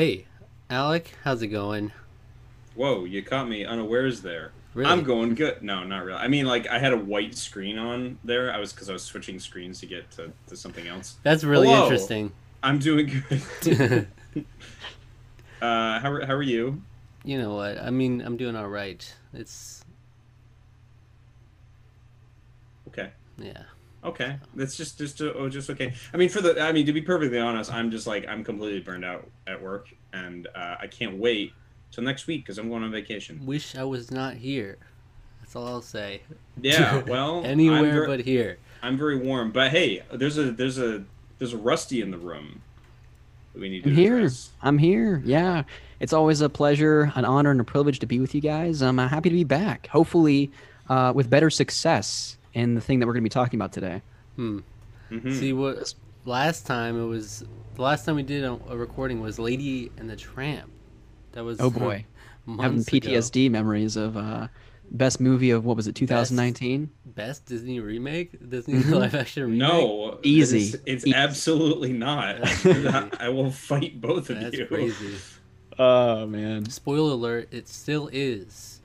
Hey, Alec, how's it going? Whoa, you caught me unawares there. Really? I'm going good. No, not really. I mean, like I had a white screen on there. I was because I was switching screens to get to, to something else. That's really Hello. interesting. I'm doing good. uh, how how are you? you know what? I mean, I'm doing all right. It's Okay. yeah. Okay. That's just just uh, oh, just okay. I mean, for the I mean, to be perfectly honest, I'm just like I'm completely burned out at work, and uh, I can't wait till next week because I'm going on vacation. Wish I was not here. That's all I'll say. Yeah. Well, Anywhere ver- but here. I'm very warm, but hey, there's a there's a there's a rusty in the room. that We need to I'm here. address. I'm here. Yeah. It's always a pleasure, an honor, and a privilege to be with you guys. I'm uh, happy to be back. Hopefully, uh, with better success in the thing that we're going to be talking about today. Hmm. Mhm. See what? Last time it was the last time we did a, a recording was Lady and the Tramp. That was Oh boy, having months ago. PTSD memories of uh, best movie of what was it, 2019? Best Disney remake, Disney Mhm. live action remake. No, Easy. It's, it's Easy. absolutely not. I will fight both of that's you. crazy. Oh man. Spoiler alert: it still is.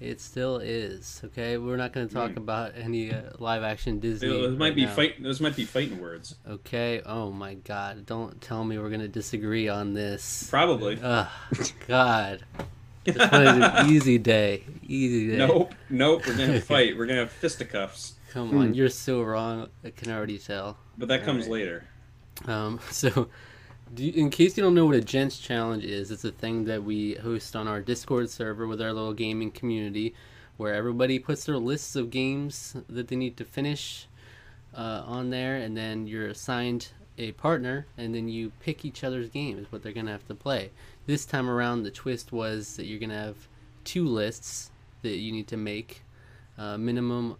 It still is. Okay, we're not going to talk Hmm. about any uh, live action Disney. Those might right be now. fight. Those might be fighting words. Okay. Oh my God! Don't tell me we're going to disagree on this. Probably. Ugh, God. Just wanted an easy day. Easy day. nope. Nope. We're gonna fight. We're gonna have fisticuffs. Come Hmm. on, you're so wrong. I can already tell. But that comes Alright. later. Um, so, you, in case you don't know what a Gents Challenge is, it's a thing that we host on our Discord server with our little gaming community, where everybody puts their lists of games that they need to finish uh, on there, and then you're assigned a partner, and then you pick each other's games, what they're gonna have to play. This time around, the twist was that you're gonna have two lists that you need to make, uh, minimum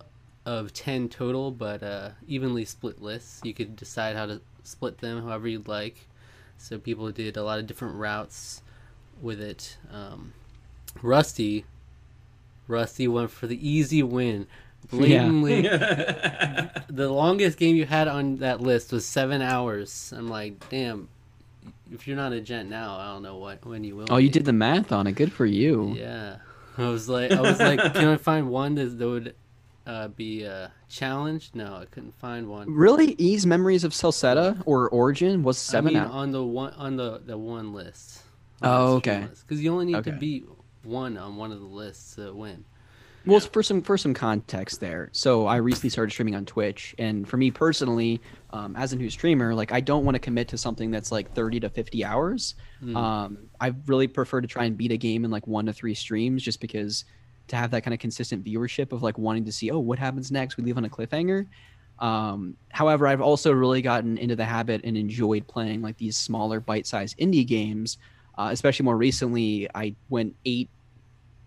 of 10 total, but uh, evenly split lists. You could decide how to split them however you'd like. So people did a lot of different routes with it. Um, Rusty, Rusty went for the easy win. Blatantly, the longest game you had on that list was seven hours. I'm like, damn. If you're not a gent now, I don't know what when you will. Oh, you did the math on it. Good for you. Yeah, I was like, I was like, can I find one that, that would uh, be uh, challenged? No, I couldn't find one. Really, Ys: Memories of Celceta or Origin was seven I mean, out. on the one on the the one list. Oh, okay. Because you only need to beat one on one of the lists to win. Well, for some for some context there. So I recently started streaming on Twitch, and for me personally, um, as a new streamer, like I don't want to commit to something that's like thirty to fifty hours. Mm. Um, I really prefer to try and beat a game in like one to three streams, just because to have that kind of consistent viewership of like wanting to see, oh, what happens next? We leave on a cliffhanger. Um, however, I've also really gotten into the habit and enjoyed playing like these smaller bite-sized indie games. Uh, especially more recently, I went eight,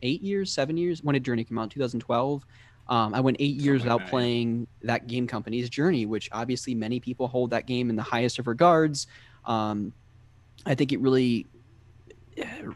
eight years, seven years. When did Journey come out? 2012. Um, I went eight years without playing thatgamecompany's Journey, which obviously many people hold that game in the highest of regards. Um, I think it really uh,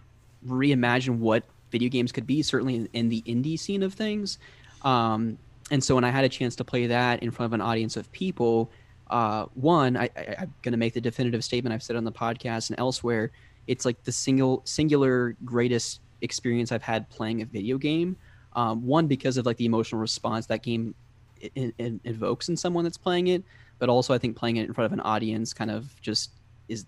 reimagined what video games could be, certainly in, in the indie scene of things. Um, and so when I had a chance to play that in front of an audience of people, uh, one, I, I'm going to make the definitive statement I've said on the podcast and elsewhere. It's like the single singular greatest experience I've had playing a video game. Um, one because of like the emotional response that game in, in, invokes in someone that's playing it, but also I think playing it in front of an audience kind of just is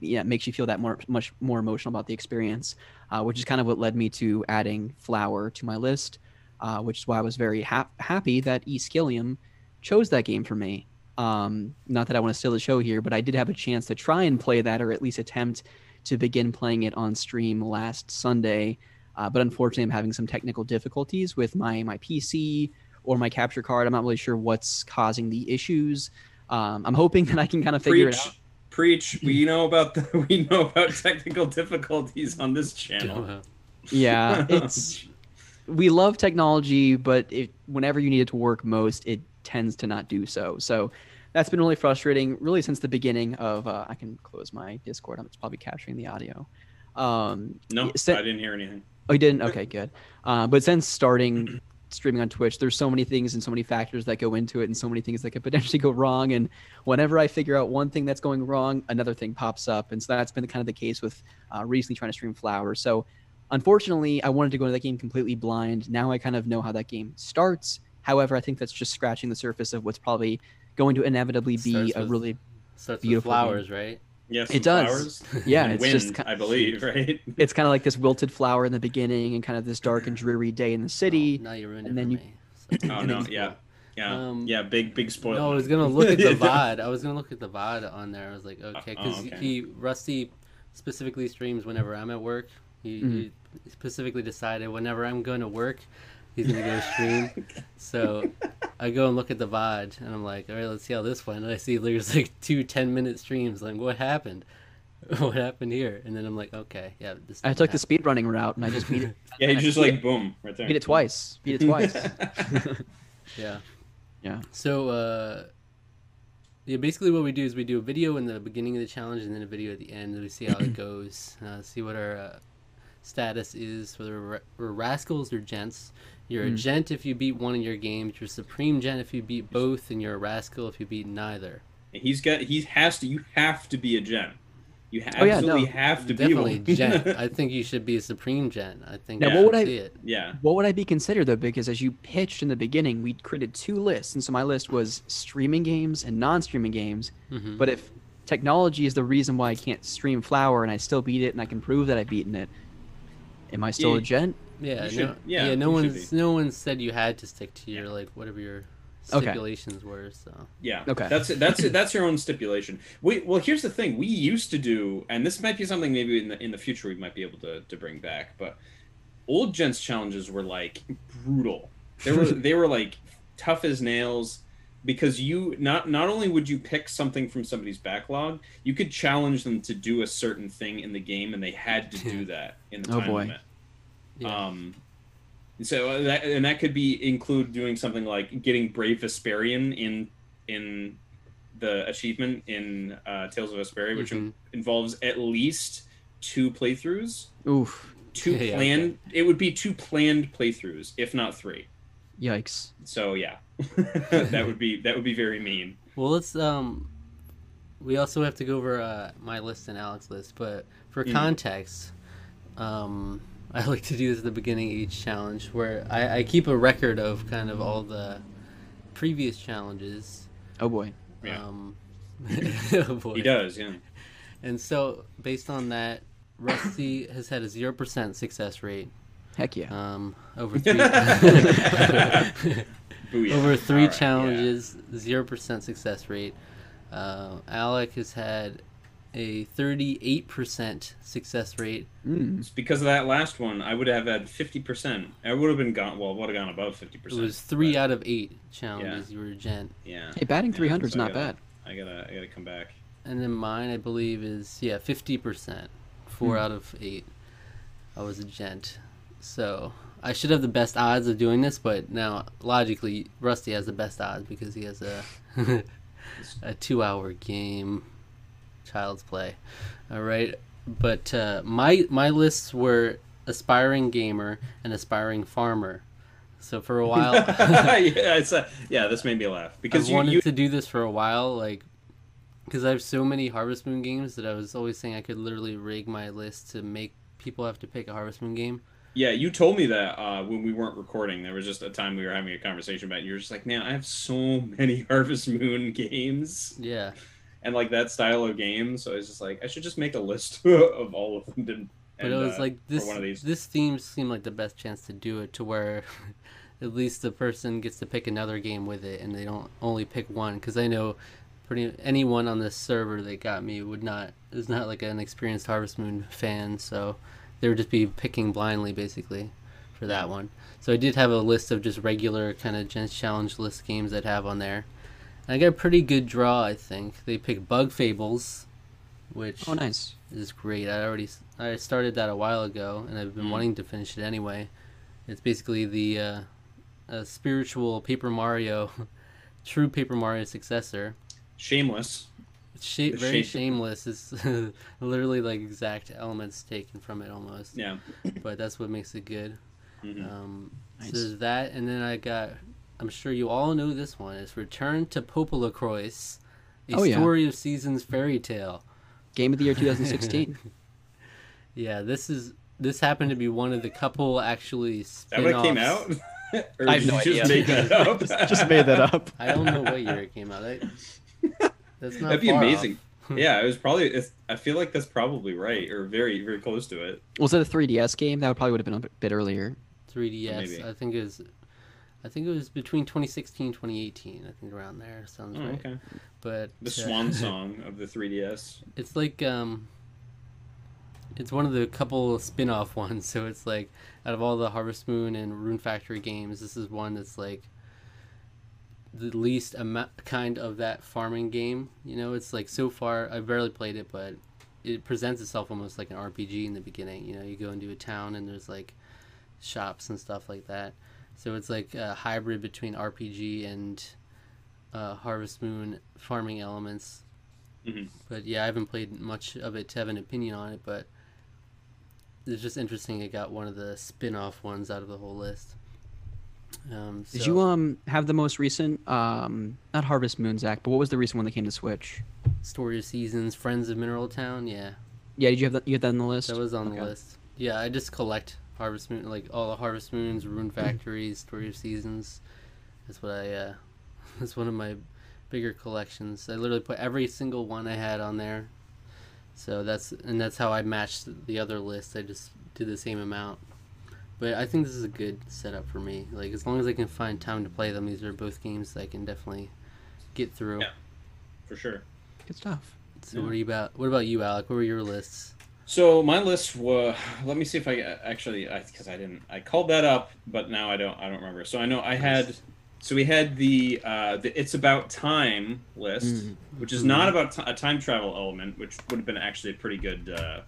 yeah it makes you feel that more much more emotional about the experience, uh, which is kind of what led me to adding Flower to my list, uh, which is why I was very hap- happy that E Skillium chose that game for me. Um, not that I want to steal the show here, but I did have a chance to try and play that, or at least attempt to begin playing it on stream last Sunday. Uh, but unfortunately, I'm having some technical difficulties with my my PC or my capture card. I'm not really sure what's causing the issues. Um, I'm hoping that I can kind of figure it out. Preach. We know about the we know about technical difficulties on this channel. Yeah, it's we love technology, but it, whenever you need it to work most, it tends to not do so. So that's been really frustrating, really since the beginning of. Uh, I can close my Discord. It's probably capturing the audio. Um, No, Yeah, so- I didn't hear anything. Oh, you didn't? Okay, good. Uh, but since starting streaming on Twitch. There's so many things and so many factors that go into it, and so many things that could potentially go wrong. And whenever I figure out one thing that's going wrong, another thing pops up. And so that's been kind of the case with uh, recently trying to stream Flower. So unfortunately, I wanted to go into that game completely blind. Now I kind of know how that game starts. However, I think that's just scratching the surface of what's probably going to inevitably be Starts a really Beautiful with game. flowers, right? Yes, It does. yeah. It's wind, just ki- I believe, right? it's kind of like this wilted flower in the beginning and kind of this dark and dreary day in the city. Oh, now you ruined and it then for you- me. Oh no, yeah, yeah, Um, yeah. Big, big spoiler. No, I was gonna look at the VOD. I was gonna look at the VOD on there. I was like, okay, oh, because okay. he Rusty specifically streams whenever I'm at work. He, Mhm. he specifically decided whenever I'm going to work, he's gonna go stream. so I go and look at the VOD, and I'm like, all right, let's see how this went. And I see there's like two 10 minute streams. Like, what happened? what happened here? And then I'm like, okay, yeah. This I didn't took the happen. speed running route and I just beat it. Yeah, he I just like it- boom right there. beat it twice. Beat it twice. Yeah. Yeah. So, uh, yeah, basically what we do is we do a video in the beginning of the challenge and then a video at the end, and we see how it goes. Uh, see what our uh, status is, whether we're, we're rascals or gents. You're a Mm. gent if you beat one of your games. You're supreme gent if you beat both, and you're a rascal if you beat neither. He's got. He has to. You have to be a gent. You ha- Oh, yeah, absolutely no. have to Definitely be one. gent. I think you should be a supreme gent. I think Now, you what would I- see it. yeah. What would I be considered though? Because as you pitched in the beginning, we created two lists, and so my list was streaming games and non-streaming games. Mhm. But if technology is the reason why I can't stream Flower and I still beat it and I can prove that I've beaten it, am I still Yeah, a gent? Yeah, You no, yeah, yeah, no you one's no one said you had to stick to your like whatever your Okay. stipulations were. So Yeah. Okay. That's that's that's your own stipulation. We well, here's the thing. We used to do, and this might be something maybe in the in the future we might be able to, to bring back. But old gents challenges were like brutal. They were they were like tough as nails because you not not only would you pick something from somebody's backlog, you could challenge them to do a certain thing in the game, and they had to do that in the Oh, time boy. limit. yeah. Um, so uh, that and that could be include doing something like getting Brave Vesperian in in the achievement in uh, Tales of Vesperia, which Mhm. involves at least two playthroughs. Oof. Two Yeah, planned. It would be two planned playthroughs, if not three. Yikes. So yeah, that would be that would be very mean. Well, let's um. We also have to go over uh, my list and Alex's list, but for Mm. context, um, I like to do this at the beginning of each challenge, where I, I keep a record of kind of all the previous challenges. Oh boy. Yeah. Um, oh boy. He does, yeah. And so, based on that, Rusty has had a zero percent success rate. Heck yeah. Um, over three. Over three All right, yeah. challenges, zero percent success rate. Uh, Alec has had a thirty-eight percent success rate. Mm. It's because of that last one. I would have had fifty percent. I would have been gone. Well, would have gone above 50%. It was three out of eight challenges you were a gent, Yeah. Hey, batting Yeah, 300 is so I not gotta- bad. I gotta, I gotta come back. and then mine, I believe, is yeah fifty percent, four Hmm. out of eight. I was a gent, so I should have the best odds of doing this. But now, logically, Rusty has the best odds because he has a a two-hour game, Child's Play. All right, but uh, my my lists were aspiring gamer and aspiring farmer. So for a while, yeah, it's a, yeah. This made me laugh because you, wanted you to do this for a while, like because I have so many Harvest Moon games that I was always saying I could literally rig my list to make people have to pick a Harvest Moon game. Yeah you told me that uh, when we weren't recording. There was just a time we were having a conversation about. It. You were just like, man, I have so many Harvest Moon games Yeah, and like that style of game. So I was just like, I should just make a list of all of them. And, but it was uh, like this. one of these. This theme seemed like the best chance to do it, to where at least the person gets to pick another game with it, and they don't only pick one. Because I know pretty anyone on this server that got me would not is not like an experienced Harvest Moon fan, so they would just be picking blindly basically for that one. So I did have a list of just regular kind of Gents Challenge list games I'd have on there. And I got a pretty good draw, I think. They picked Bug Fables, which Oh, nice. is great. I already I started that a while ago, and I've been Mm. wanting to finish it anyway. It's basically the uh, a spiritual Paper Mario, true Paper Mario successor. Shameless. It's sh- very shape- shameless. It's literally like exact elements taken from it almost. Yeah. But that's what makes it good. Mhm. Um, Nice. So there's that, and then I got. I'm sure you all know this one. It's Return to PopoloCrois, a Oh, yeah. story of seasons fairy tale. Game of the year 2016. Yeah, this is this happened to be one of the couple actually Is that when came out? or I have no you just idea. make that up? Just made that up. I don't know what year it came out. I, that's not That'd be amazing. yeah, it was probably. It's, I feel like that's probably right, or very, very close to it. Was it a 3DS game? That would probably would have been a bit- bit earlier. 3DS. Maybe. I think it was. I think it was between 2016 2018. I think around there sounds Oh, right. okay. But The uh, swan song of the 3DS. It's like um it's one of the couple spin-off ones, so it's like out of all the Harvest Moon and Rune Factory games, this is one that's like the least amount kind of that farming game. You know, it's like so far I barely played it, but it presents itself almost like an RPG in the beginning. You know, you go into a town and there's like shops and stuff like that. So it's like a hybrid between RPG and uh, Harvest Moon farming elements. Mhm. But yeah, I haven't played much of it to have an opinion on it, but it's just interesting it got one of the spin off ones out of the whole list. Um, Did you um have the most recent um not Harvest Moon Zach, but what was the recent one that came to Switch? Story of Seasons, Friends of Mineral Town? Yeah, Yeah, did you have that? You had that on the list? that was on Okay. the list. Yeah, I just collect Harvest Moon, like all the Harvest Moons. Rune Factories, Story of Seasons. That's what I, uh, that's one of my bigger collections. I literally put every single one I had on there. So that's, and that's how I matched the other list. I just did the same amount. But I think this is a good setup for me. Like, as long as I can find time to play them, these are both games that I can definitely get through. Yeah. For sure. Good stuff. So Yeah. what are you about? What about you, Alec? What were your lists? So my list was. Let me see if I actually, because I, didn't. I called that up, but now I don't. I don't remember. So I know I had. So we had the uh, the It's About Time list, Mm. which is not about t- a time travel element, which would have been actually a pretty good, uh,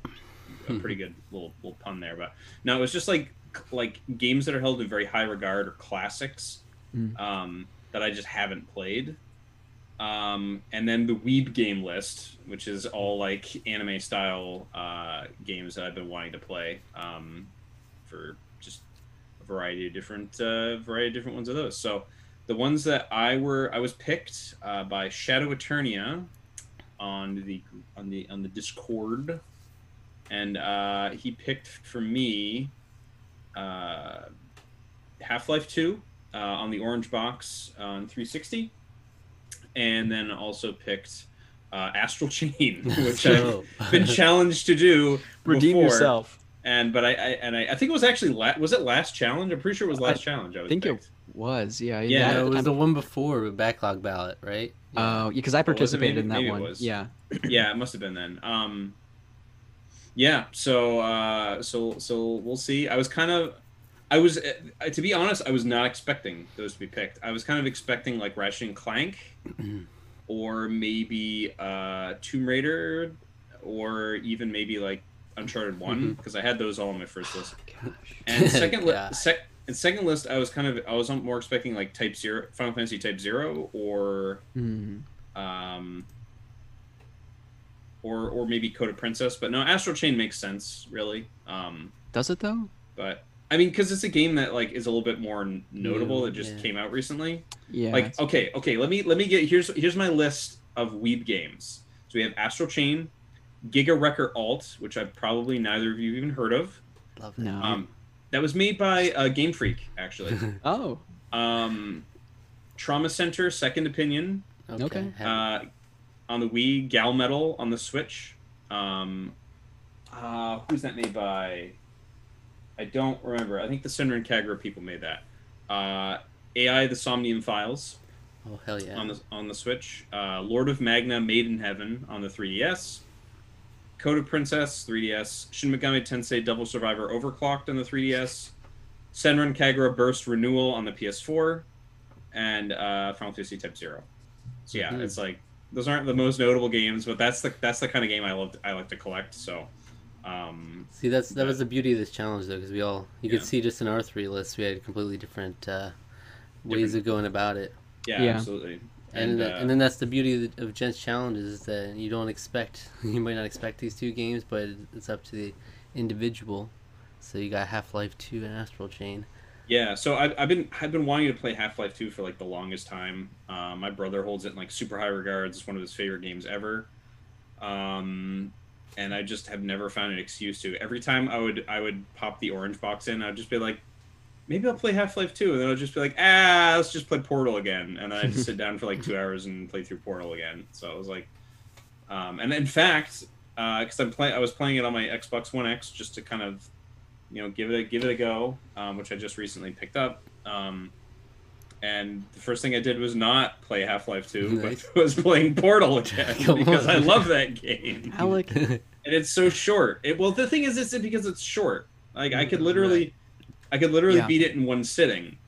a pretty good little little pun there. But no, it was just like like games that are held in very high regard or classics Mm. um, that I just haven't played. Um, and then the Weeb game list, which is all like anime style uh, games that I've been wanting to play um, for just a variety of different uh, variety of different ones of those. So the ones that I were I was picked uh, by Shadow Eternia on the on the on the Discord, and uh, he picked for me uh, Half Life Two uh, on the orange box on 360, and then also picked uh, Astral Chain, which I've been challenged to do Redeem before. yourself. And but I, I and I, I think it was actually la- was it last challenge? I'm pretty sure it was I last challenge. I was think it. Was yeah. Yeah, that- No, it was I'm- the one before with backlog ballot, right? Oh, yeah, because I was it? participated Maybe- in that maybe it one. was. Yeah. yeah, it must have been then. Um, yeah, so uh, so so we'll see. I was kind of, I was uh, to be honest, I was not expecting those to be picked. I was kind of expecting like Ratchet and Clank, or maybe uh, Tomb Raider, or even maybe like Uncharted One, because I had those all on my first list. Gosh. And second list, sec- and second list, I was kind of I was more expecting like Type Zero, Final Fantasy Type Zero, or Mm. um, or or maybe Code of Princess. But no, Astral Chain makes sense, really. Um, Does it though? but I mean, because it's a game that like is a little bit more notable New, that just yeah. came out recently. Yeah. like, okay, okay, let me let me get here's here's my list of Weeb games. So we have Astral Chain, Giga Wrecker Alt, which I probably neither of you even heard of. Love that. no. Um, that was made by uh, Game Freak, actually. oh. um, Trauma Center, Second Opinion, okay. uh, on the Wii, Gal Metal on the Switch. Um, uh, who's that made by? I don't remember. I think the Senran Kagura people made that. Uh, AI: The Somnium Files oh hell yeah. on the on the Switch. Uh, Lord of Magna: Made in Heaven on the 3DS. Code of Princess 3DS. Shin Megami Tensei: Devil Survivor Overclocked on the 3DS. Senran Kagura Burst Renewal on the PS4, and uh, Final Fantasy Type Zero. So yeah, Mhm. it's like those aren't the most notable games, but that's the that's the kind of game I love I like to collect. So, um, See, that's that but- was the beauty of this challenge, though, because we all you could see just in our three lists, we had completely different uh, ways Different- of going about it. yeah, Yeah. absolutely. And And, and, uh, and then that's the beauty of, the, of Gents challenges is that you don't expect you might not expect these two games, but it's up to the individual. So you got Half Life Two and Astral Chain. Yeah, so I've, I've been I've been wanting to play Half Life Two for like the longest time. Uh, my brother holds it in like super high regards. It's one of his favorite games ever. Um, and I just have never found an excuse to. Every time I would I would pop the orange box in, I'd just be like, maybe I'll play Half Life Two, and then I'd just be like, ah, let's just play Portal again, and then I'd sit down for like two hours and play through Portal again. So I was like, um, and in fact, because I'm playing, I was playing it on my Xbox One X just to kind of, you know, give it a, give it a go, um, which I just recently picked up. Um, and the first thing I did was not play Half Life Two, Nice. but was playing Portal again Come because I love that game Alec, and it's so short. It, well, the thing is, it's because it's short. Like I could literally, I could literally Yeah. beat it in one sitting,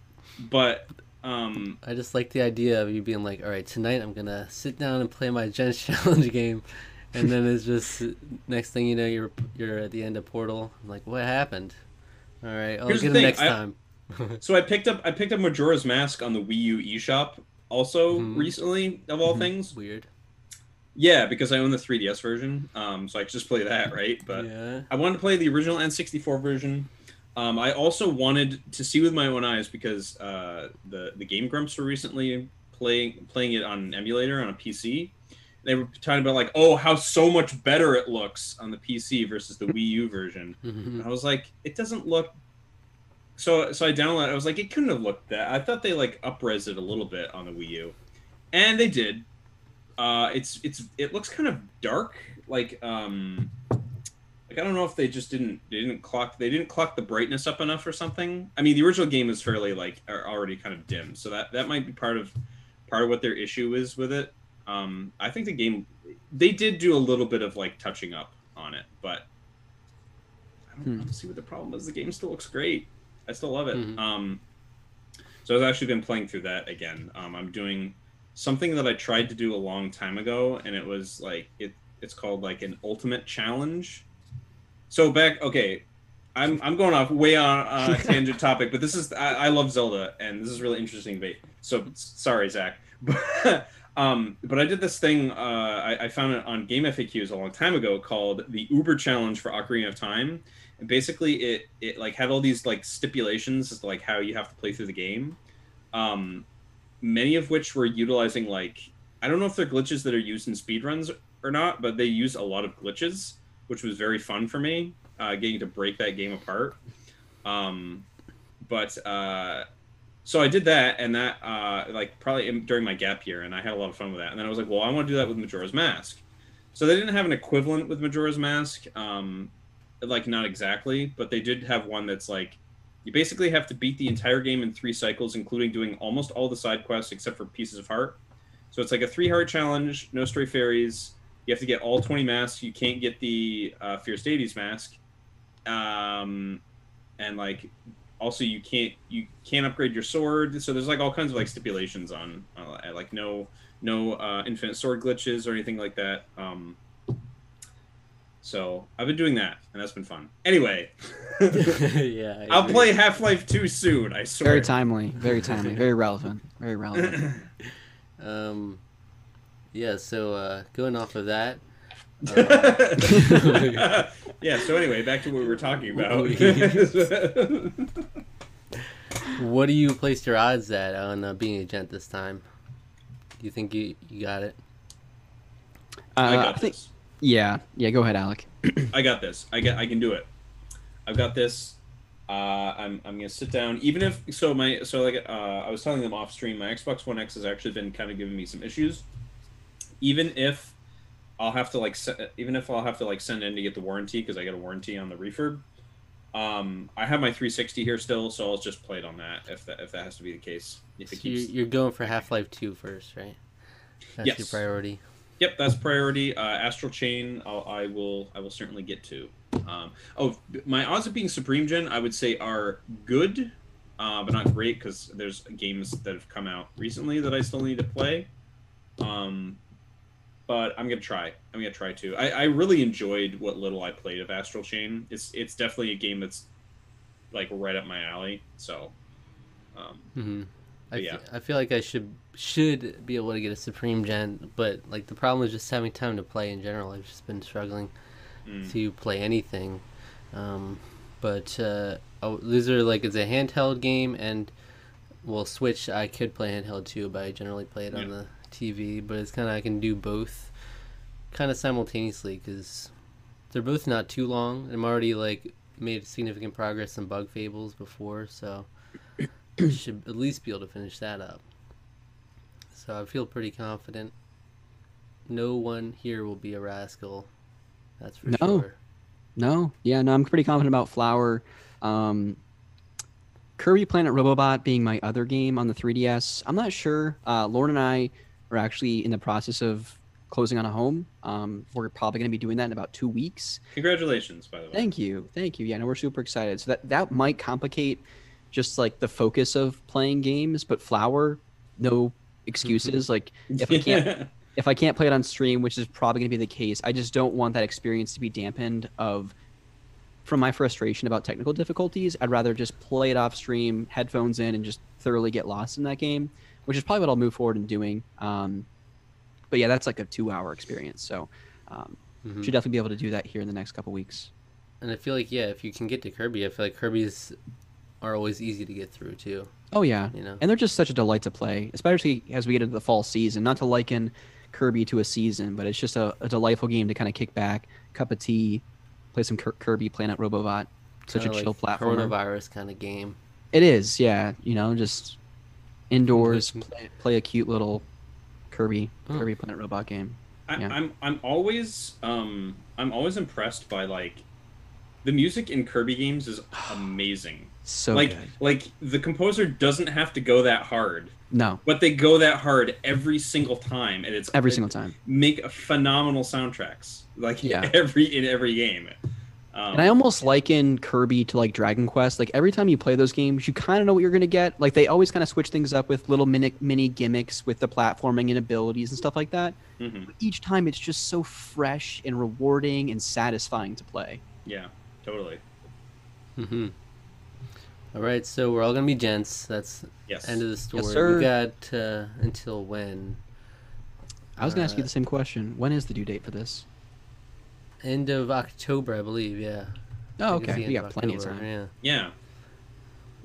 but um, I just like the idea of you being like, all right, tonight I'm gonna sit down and play my Gents Challenge game, and then it's just next thing you know, you're you're at the end of Portal. I'm like, what happened? All right, I'll Here's get the it next I- time. so I picked up I picked up Majora's Mask on the Wii U eShop also Mhm. recently of all Mhm. things. Weird. Yeah, because I own the 3DS version, um, so I could just play that, right? But yeah. I wanted to play the original N64 version. Um, I also wanted to see with my own eyes because uh, the the Game Grumps were recently playing playing it on an emulator on a PC. They were talking about like, oh, how so much better it looks on the PC versus the Wii U version. Mhm. And I was like, it doesn't look. So so I downloaded. I was like, it couldn't have looked that. I thought they like upres it a little bit on the Wii U, and they did. Uh, it's it's it looks kind of dark, like um, like I don't know if they just didn't they didn't clock they didn't clock the brightness up enough or something. I mean, the original game is fairly like already kind of dim, so that that might be part of part of what their issue is with it. Um, I think the game they did do a little bit of like touching up on it, but I don't, I Hmm. don't see what the problem is. The game still looks great. I still love it. Mhm. Um, so I've actually been playing through that again. Um, I'm doing something that I tried to do a long time ago, and it was like it. It's called like an ultimate challenge. So back, okay, I'm I'm going off way on uh, tangent topic, but this is I, I love Zelda, and this is really interesting debate. So sorry, Zach, but um, but I did this thing. Uh, I, I found it on GameFAQs a long time ago called the Uber Challenge for Ocarina of Time, and basically it it like had all these like stipulations as to like how you have to play through the game. Um, many of which were utilizing like I don't know if they're glitches that are used in speedruns or not, but they use a lot of glitches, which was very fun for me, uh, getting to break that game apart. Um, but uh, so I did that, and that uh, like probably during my gap year, and I had a lot of fun with that. And then I was like, well, I want to do that with Majora's Mask. So they didn't have an equivalent with Majora's Mask, um, like not exactly, but they did have one that's like you basically have to beat the entire game in three cycles, including doing almost all the side quests except for Pieces of Heart. So it's like a three heart challenge, no stray fairies. You have to get all 20 masks. You can't get the uh, Fierce Deity's mask. Um, and like also you can't you can't upgrade your sword. So there's like all kinds of like stipulations on uh, like no no uh, infinite sword glitches or anything like that. Um, so I've been doing that, and that's been fun. Anyway, yeah. I I'll agree. play Half Life 2 soon. I swear. very timely, very timely, very relevant, very relevant. Um, yeah. So uh, going off of that, yeah. So anyway, back to what we were talking about. what do you place your odds at on uh, being a gent this time? Do you think you you got it? Uh, I I got think, this. yeah, yeah. Go ahead, Alec. I got this. I get. I can do it. I've got this. Uh, I'm. I'm gonna sit down. Even if so, my so like uh, I was telling them off stream, my Xbox One X has actually been kind of giving me some issues. Even if I'll have to like, se- even if I'll have to like send in to get the warranty because I got a warranty on the refurb. Um, I have my 360 here still, so I'll just play it on that if that if that has to be the case. If So you're, keeps. you're going for Half Life 2 first, right? That's your Yes. priority. Yep, that's priority. Uh, Astral Chain, I'll, I will, I will certainly get to. Um, oh, my odds of being Supreme Gen, I would say, are good, uh, but not great because there's games that have come out recently that I still need to play. Um, but I'm gonna try. I'm gonna try to. I, I really enjoyed what little I played of Astral Chain. It's it's definitely a game that's like right up my alley. So, um, hmm I, yeah. fe- I feel like I should should be able to get a Supreme Gen, but like the problem is just having time to play in general. I've just been struggling mm. to play anything. Um, But uh, oh, these are like it's a handheld game, and well, Switch I could play handheld too, but I generally play it on the TV. But it's kind of I can do both, kind of simultaneously because they're both not too long. I'm already like made significant progress in Bug Fables before, so I should at least be able to finish that up. So I feel pretty confident. No one here will be a rascal. That's for No. sure. No, yeah, no, I'm pretty confident about Flower. Um, Kirby Planet Robobot being my other game on the 3DS. I'm not sure. Uh, Lauren and I are actually in the process of closing on a home. Um, we're probably going to be doing that in about two weeks. Congratulations, by the way. Thank you, thank you. Yeah, no, we're super excited. So that that might complicate just like the focus of playing games, but Flower, no excuses. like if I can't if I can't play it on stream, which is probably going to be the case, I just don't want that experience to be dampened of from my frustration about technical difficulties. I'd rather just play it off stream, headphones in, and just thoroughly get lost in that game, which is probably what I'll move forward in doing. Um, but yeah, that's like a two-hour experience, so um, Mhm. should definitely be able to do that here in the next couple weeks. And I feel like yeah, if you can get to Kirby, I feel like Kirby's are always easy to get through too. Oh yeah, You know. and they're just such a delight to play, especially as we get into the fall season. Not to liken Kirby to a season, but it's just a, a delightful game to kind of kick back, cup of tea, play some Kirby Planet Robobot. Such Kinda a chill like platformer. Coronavirus kind of game. It is, yeah. You know, just indoors, Listen. play, play a cute little Kirby Oh. Kirby Planet Robot game. I, Yeah. I'm I'm always um I'm always impressed by like the music in Kirby games is amazing. So like good. like the composer doesn't have to go that hard, No, but they go that hard every single time, and it's every it single time. make phenomenal soundtracks like Yeah. every in every game. Um, And I almost liken Kirby to like Dragon Quest. Like every time you play those games, you kind of know what you're going to get. Like they always kind of switch things up with little mini mini gimmicks with the platforming and abilities and stuff like that. mhm, Each time it's just so fresh and rewarding and satisfying to play. yeah, totally. hmm All right, so we're all gonna be gents. That's Yes. end of the story. Yes, sir. we got uh, until when? I was going to ask you Uh, the same question. When is the due date for this? End of October, I believe. Yeah. Oh, I think it's the okay. We got of plenty of time. Yeah. yeah.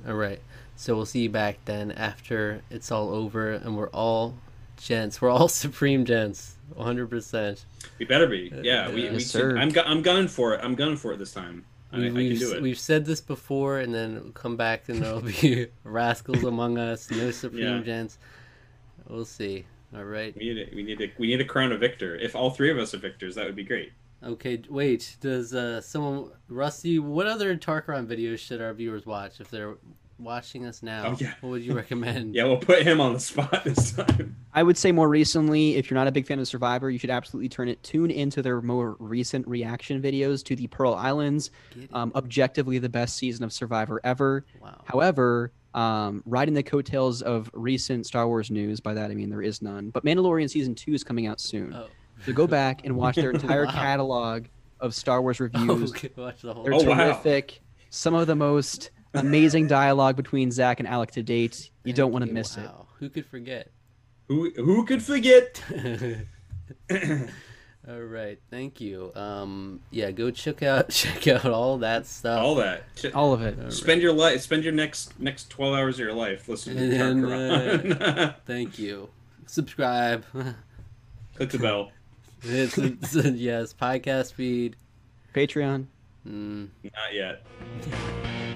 All right. So we'll see you back then after it's all over and we're all gents. We're all supreme gents. 100%. We better be. Uh, yeah, we, Yes, we sir. I'm gu- I'm gunning for it. I'm gunning for it this time. I, I We, can we've, do it. we've said this before and then it'll come back and there'll be rascals among us, no supreme Yeah. gents. We'll see. All right. We need a, we need a we need a crown a victor. If all three of us are victors, that would be great. Okay, wait. Does uh, someone, Rusty, what other Tarkaron videos should our viewers watch if they're watching us now? Oh, yeah. What would you recommend? Yeah, we'll put him on the spot this time. I would say more recently, if you're not a big fan of Survivor, you should absolutely turn it tune into their more recent reaction videos to the Pearl Islands. Um, objectively, the best season of Survivor ever. wow. However, um, riding the coattails of recent Star Wars news, by that I mean there is none, but Mandalorian season two is coming out soon. Oh. So go back and watch their entire Wow. catalog of Star Wars reviews. okay, watch the whole They're Oh, wow. terrific. Some of the most amazing dialogue between Zach and Alec to date. You don't want to miss Wow. Who could forget? Who who could forget? all right, thank you. Um, yeah, go check out check out all that stuff. all that. Ch- All of it. All right. Spend your life. Spend your next next twelve hours of your life listening to And, Tarkaron. Thank you. Subscribe. Click the bell. It's, it's- yes, podcast feed. Patreon. Mm. Not yet.